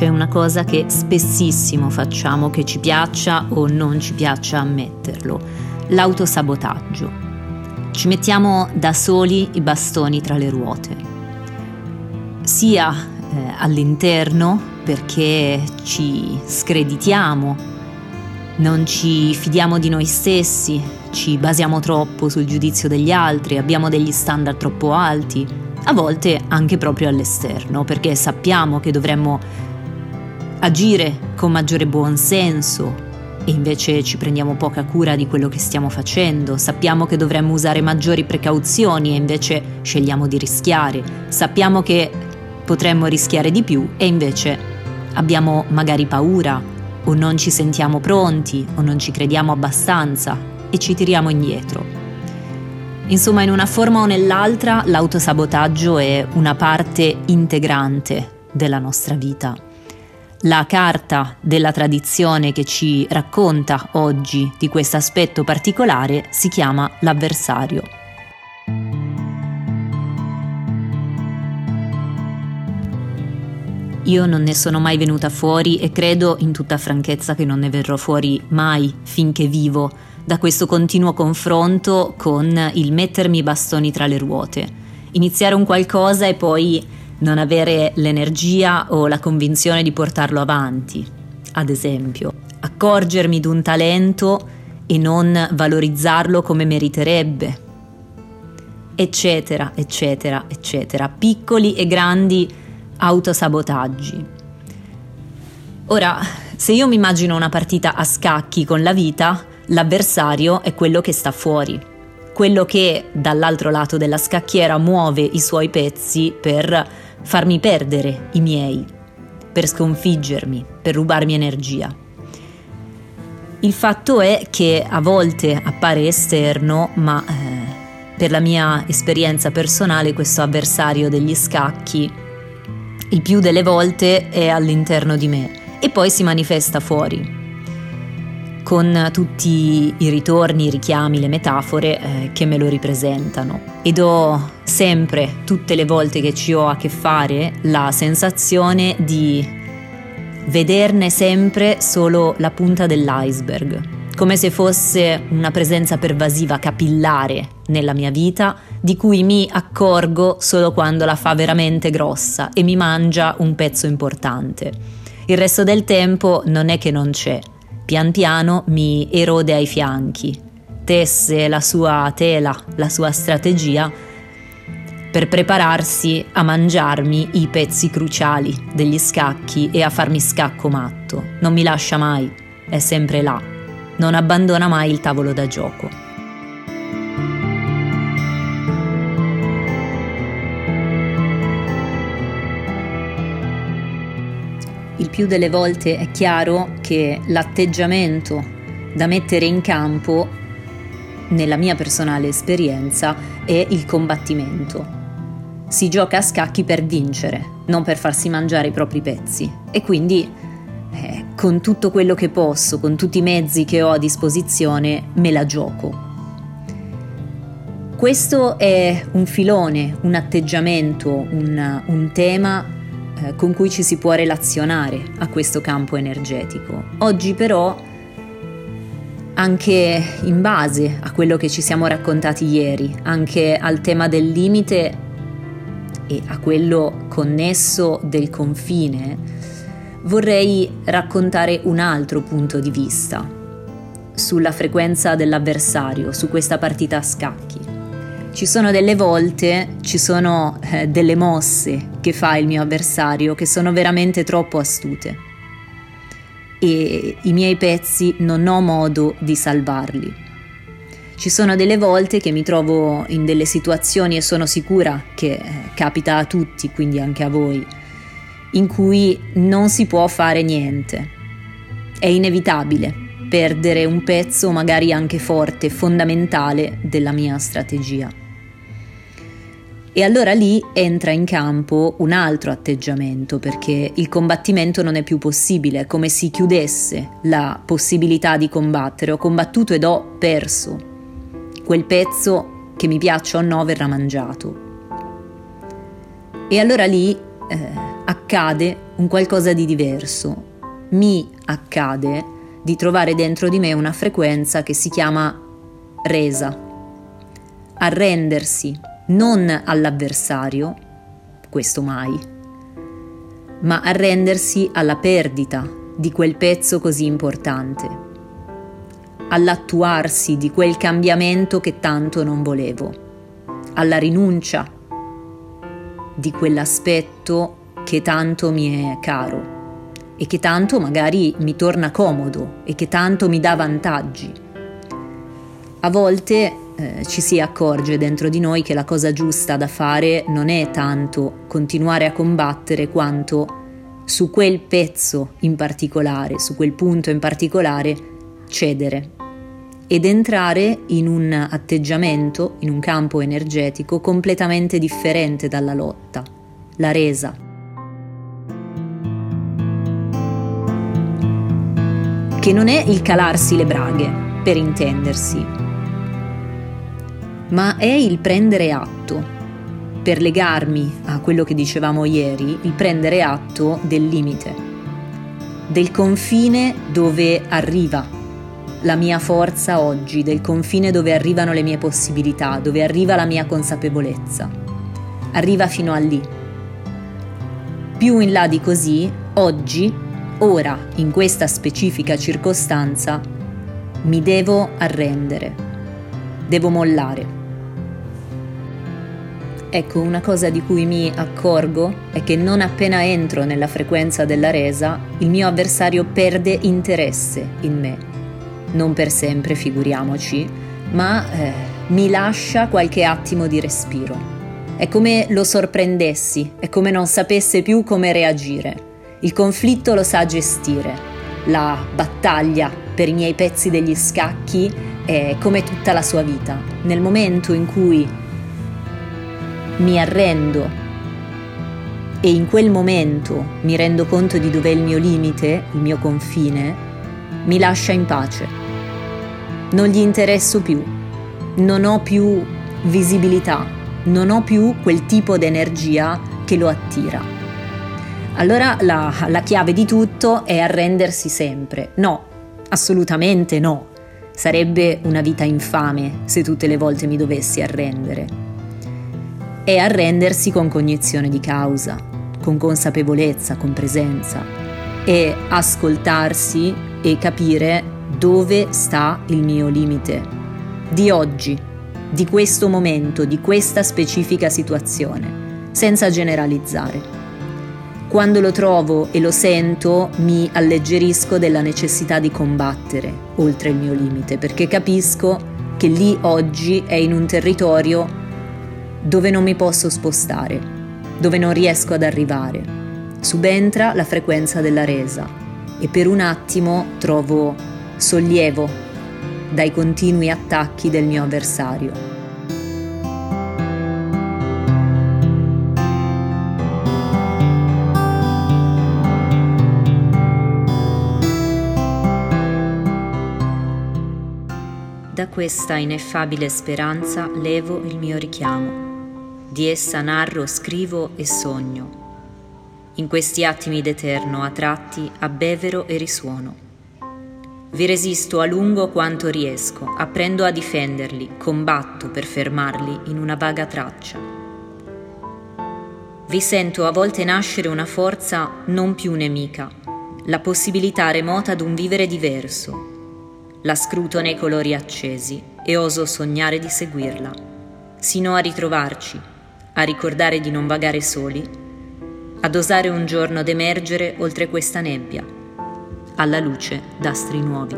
c'è una cosa che spessissimo facciamo, che ci piaccia o non ci piaccia ammetterlo, l'autosabotaggio. Ci mettiamo da soli i bastoni tra le ruote, sia eh, all'interno perché ci screditiamo, non ci fidiamo di noi stessi, ci basiamo troppo sul giudizio degli altri, abbiamo degli standard troppo alti, a volte anche proprio all'esterno, perché sappiamo che dovremmo agire con maggiore buonsenso e invece ci prendiamo poca cura di quello che stiamo facendo, sappiamo che dovremmo usare maggiori precauzioni e invece scegliamo di rischiare, sappiamo che potremmo rischiare di più e invece abbiamo magari paura o non ci sentiamo pronti o non ci crediamo abbastanza e ci tiriamo indietro. Insomma, in una forma o nell'altra l'autosabotaggio è una parte integrante della nostra vita. La carta della tradizione che ci racconta oggi di questo aspetto particolare si chiama l'avversario. Io non ne sono mai venuta fuori e credo in tutta franchezza che non ne verrò fuori mai finché vivo da questo continuo confronto con il mettermi i bastoni tra le ruote, iniziare un qualcosa e poi non avere l'energia o la convinzione di portarlo avanti, ad esempio, accorgermi di un talento e non valorizzarlo come meriterebbe, eccetera, eccetera, eccetera, piccoli e grandi autosabotaggi. Ora, se io mi immagino una partita a scacchi con la vita, l'avversario è quello che sta fuori, quello che dall'altro lato della scacchiera muove i suoi pezzi per farmi perdere i miei, per sconfiggermi, per rubarmi energia. Il fatto è che a volte appare esterno, ma eh, per la mia esperienza personale questo avversario degli scacchi il più delle volte è all'interno di me e poi si manifesta fuori con tutti i ritorni, i richiami, le metafore eh, che me lo ripresentano. Ed ho sempre, tutte le volte che ci ho a che fare, la sensazione di vederne sempre solo la punta dell'iceberg, come se fosse una presenza pervasiva, capillare nella mia vita, di cui mi accorgo solo quando la fa veramente grossa e mi mangia un pezzo importante. Il resto del tempo non è che non c'è, pian piano mi erode ai fianchi, tesse la sua tela, la sua strategia per prepararsi a mangiarmi i pezzi cruciali degli scacchi e a farmi scacco matto. Non mi lascia mai, è sempre là, non abbandona mai il tavolo da gioco. Più delle volte è chiaro che l'atteggiamento da mettere in campo, nella mia personale esperienza, è il combattimento. Si gioca a scacchi per vincere, non per farsi mangiare i propri pezzi. E quindi, eh, con tutto quello che posso, con tutti i mezzi che ho a disposizione, me la gioco. Questo è un filone, un atteggiamento, un, un tema eh, con cui ci si può relazionare a questo campo energetico. Oggi però, anche in base a quello che ci siamo raccontati ieri, anche al tema del limite e a quello connesso del confine, vorrei raccontare un altro punto di vista sulla frequenza dell'avversario, su questa partita a scacchi. Ci sono delle volte, ci sono eh, delle mosse che fa il mio avversario che sono veramente troppo astute e i miei pezzi non ho modo di salvarli. Ci sono delle volte che mi trovo in delle situazioni e sono sicura che eh, capita a tutti, quindi anche a voi, in cui non si può fare niente. È inevitabile perdere un pezzo magari anche forte, fondamentale della mia strategia. E allora lì entra in campo un altro atteggiamento perché il combattimento non è più possibile, è come si chiudesse la possibilità di combattere. Ho combattuto ed ho perso. Quel pezzo che mi piaccia o no verrà mangiato. E allora lì eh, accade un qualcosa di diverso. Mi accade di trovare dentro di me una frequenza che si chiama resa. Arrendersi non all'avversario, questo mai, ma arrendersi alla perdita di quel pezzo così importante, all'attuarsi di quel cambiamento che tanto non volevo, alla rinuncia di quell'aspetto che tanto mi è caro e che tanto magari mi torna comodo e che tanto mi dà vantaggi. A volte eh, ci si accorge dentro di noi che la cosa giusta da fare non è tanto continuare a combattere quanto su quel pezzo in particolare, su quel punto in particolare, cedere ed entrare in un atteggiamento, in un campo energetico completamente differente dalla lotta, la resa. Che non è il calarsi le braghe, per intendersi, ma è il prendere atto. Per legarmi a quello che dicevamo ieri, il prendere atto del limite, del confine dove arriva la mia forza oggi, del confine dove arrivano le mie possibilità, dove arriva la mia consapevolezza. Arriva fino a lì. Più in là di così, oggi, ora, in questa specifica circostanza, mi devo arrendere, devo mollare. Ecco, una cosa di cui mi accorgo è che non appena entro nella frequenza della resa, il mio avversario perde interesse in me non per sempre figuriamoci, ma eh, mi lascia qualche attimo di respiro. È come lo sorprendessi, è come non sapesse più come reagire. Il conflitto lo sa gestire, la battaglia per i miei pezzi degli scacchi è come tutta la sua vita. Nel momento in cui mi arrendo e in quel momento mi rendo conto di dov'è il mio limite, il mio confine, mi lascia in pace. Non gli interesso più, non ho più visibilità, non ho più quel tipo di energia che lo attira. Allora la, la chiave di tutto è arrendersi sempre. No, assolutamente no. Sarebbe una vita infame se tutte le volte mi dovessi arrendere. È arrendersi con cognizione di causa, con consapevolezza, con presenza e ascoltarsi e capire dove sta il mio limite di oggi, di questo momento, di questa specifica situazione, senza generalizzare. Quando lo trovo e lo sento mi alleggerisco della necessità di combattere oltre il mio limite, perché capisco che lì oggi è in un territorio dove non mi posso spostare, dove non riesco ad arrivare. Subentra la frequenza della resa e per un attimo trovo sollievo dai continui attacchi del mio avversario. Da questa ineffabile speranza levo il mio richiamo. Di essa narro, scrivo e sogno in questi attimi d'eterno a tratti abbevero e risuono. Vi resisto a lungo quanto riesco, apprendo a difenderli, combatto per fermarli in una vaga traccia. Vi sento a volte nascere una forza non più nemica, la possibilità remota d'un vivere diverso. La scruto nei colori accesi e oso sognare di seguirla, sino a ritrovarci, a ricordare di non vagare soli ad osare un giorno d'emergere oltre questa nebbia, alla luce d'astri nuovi.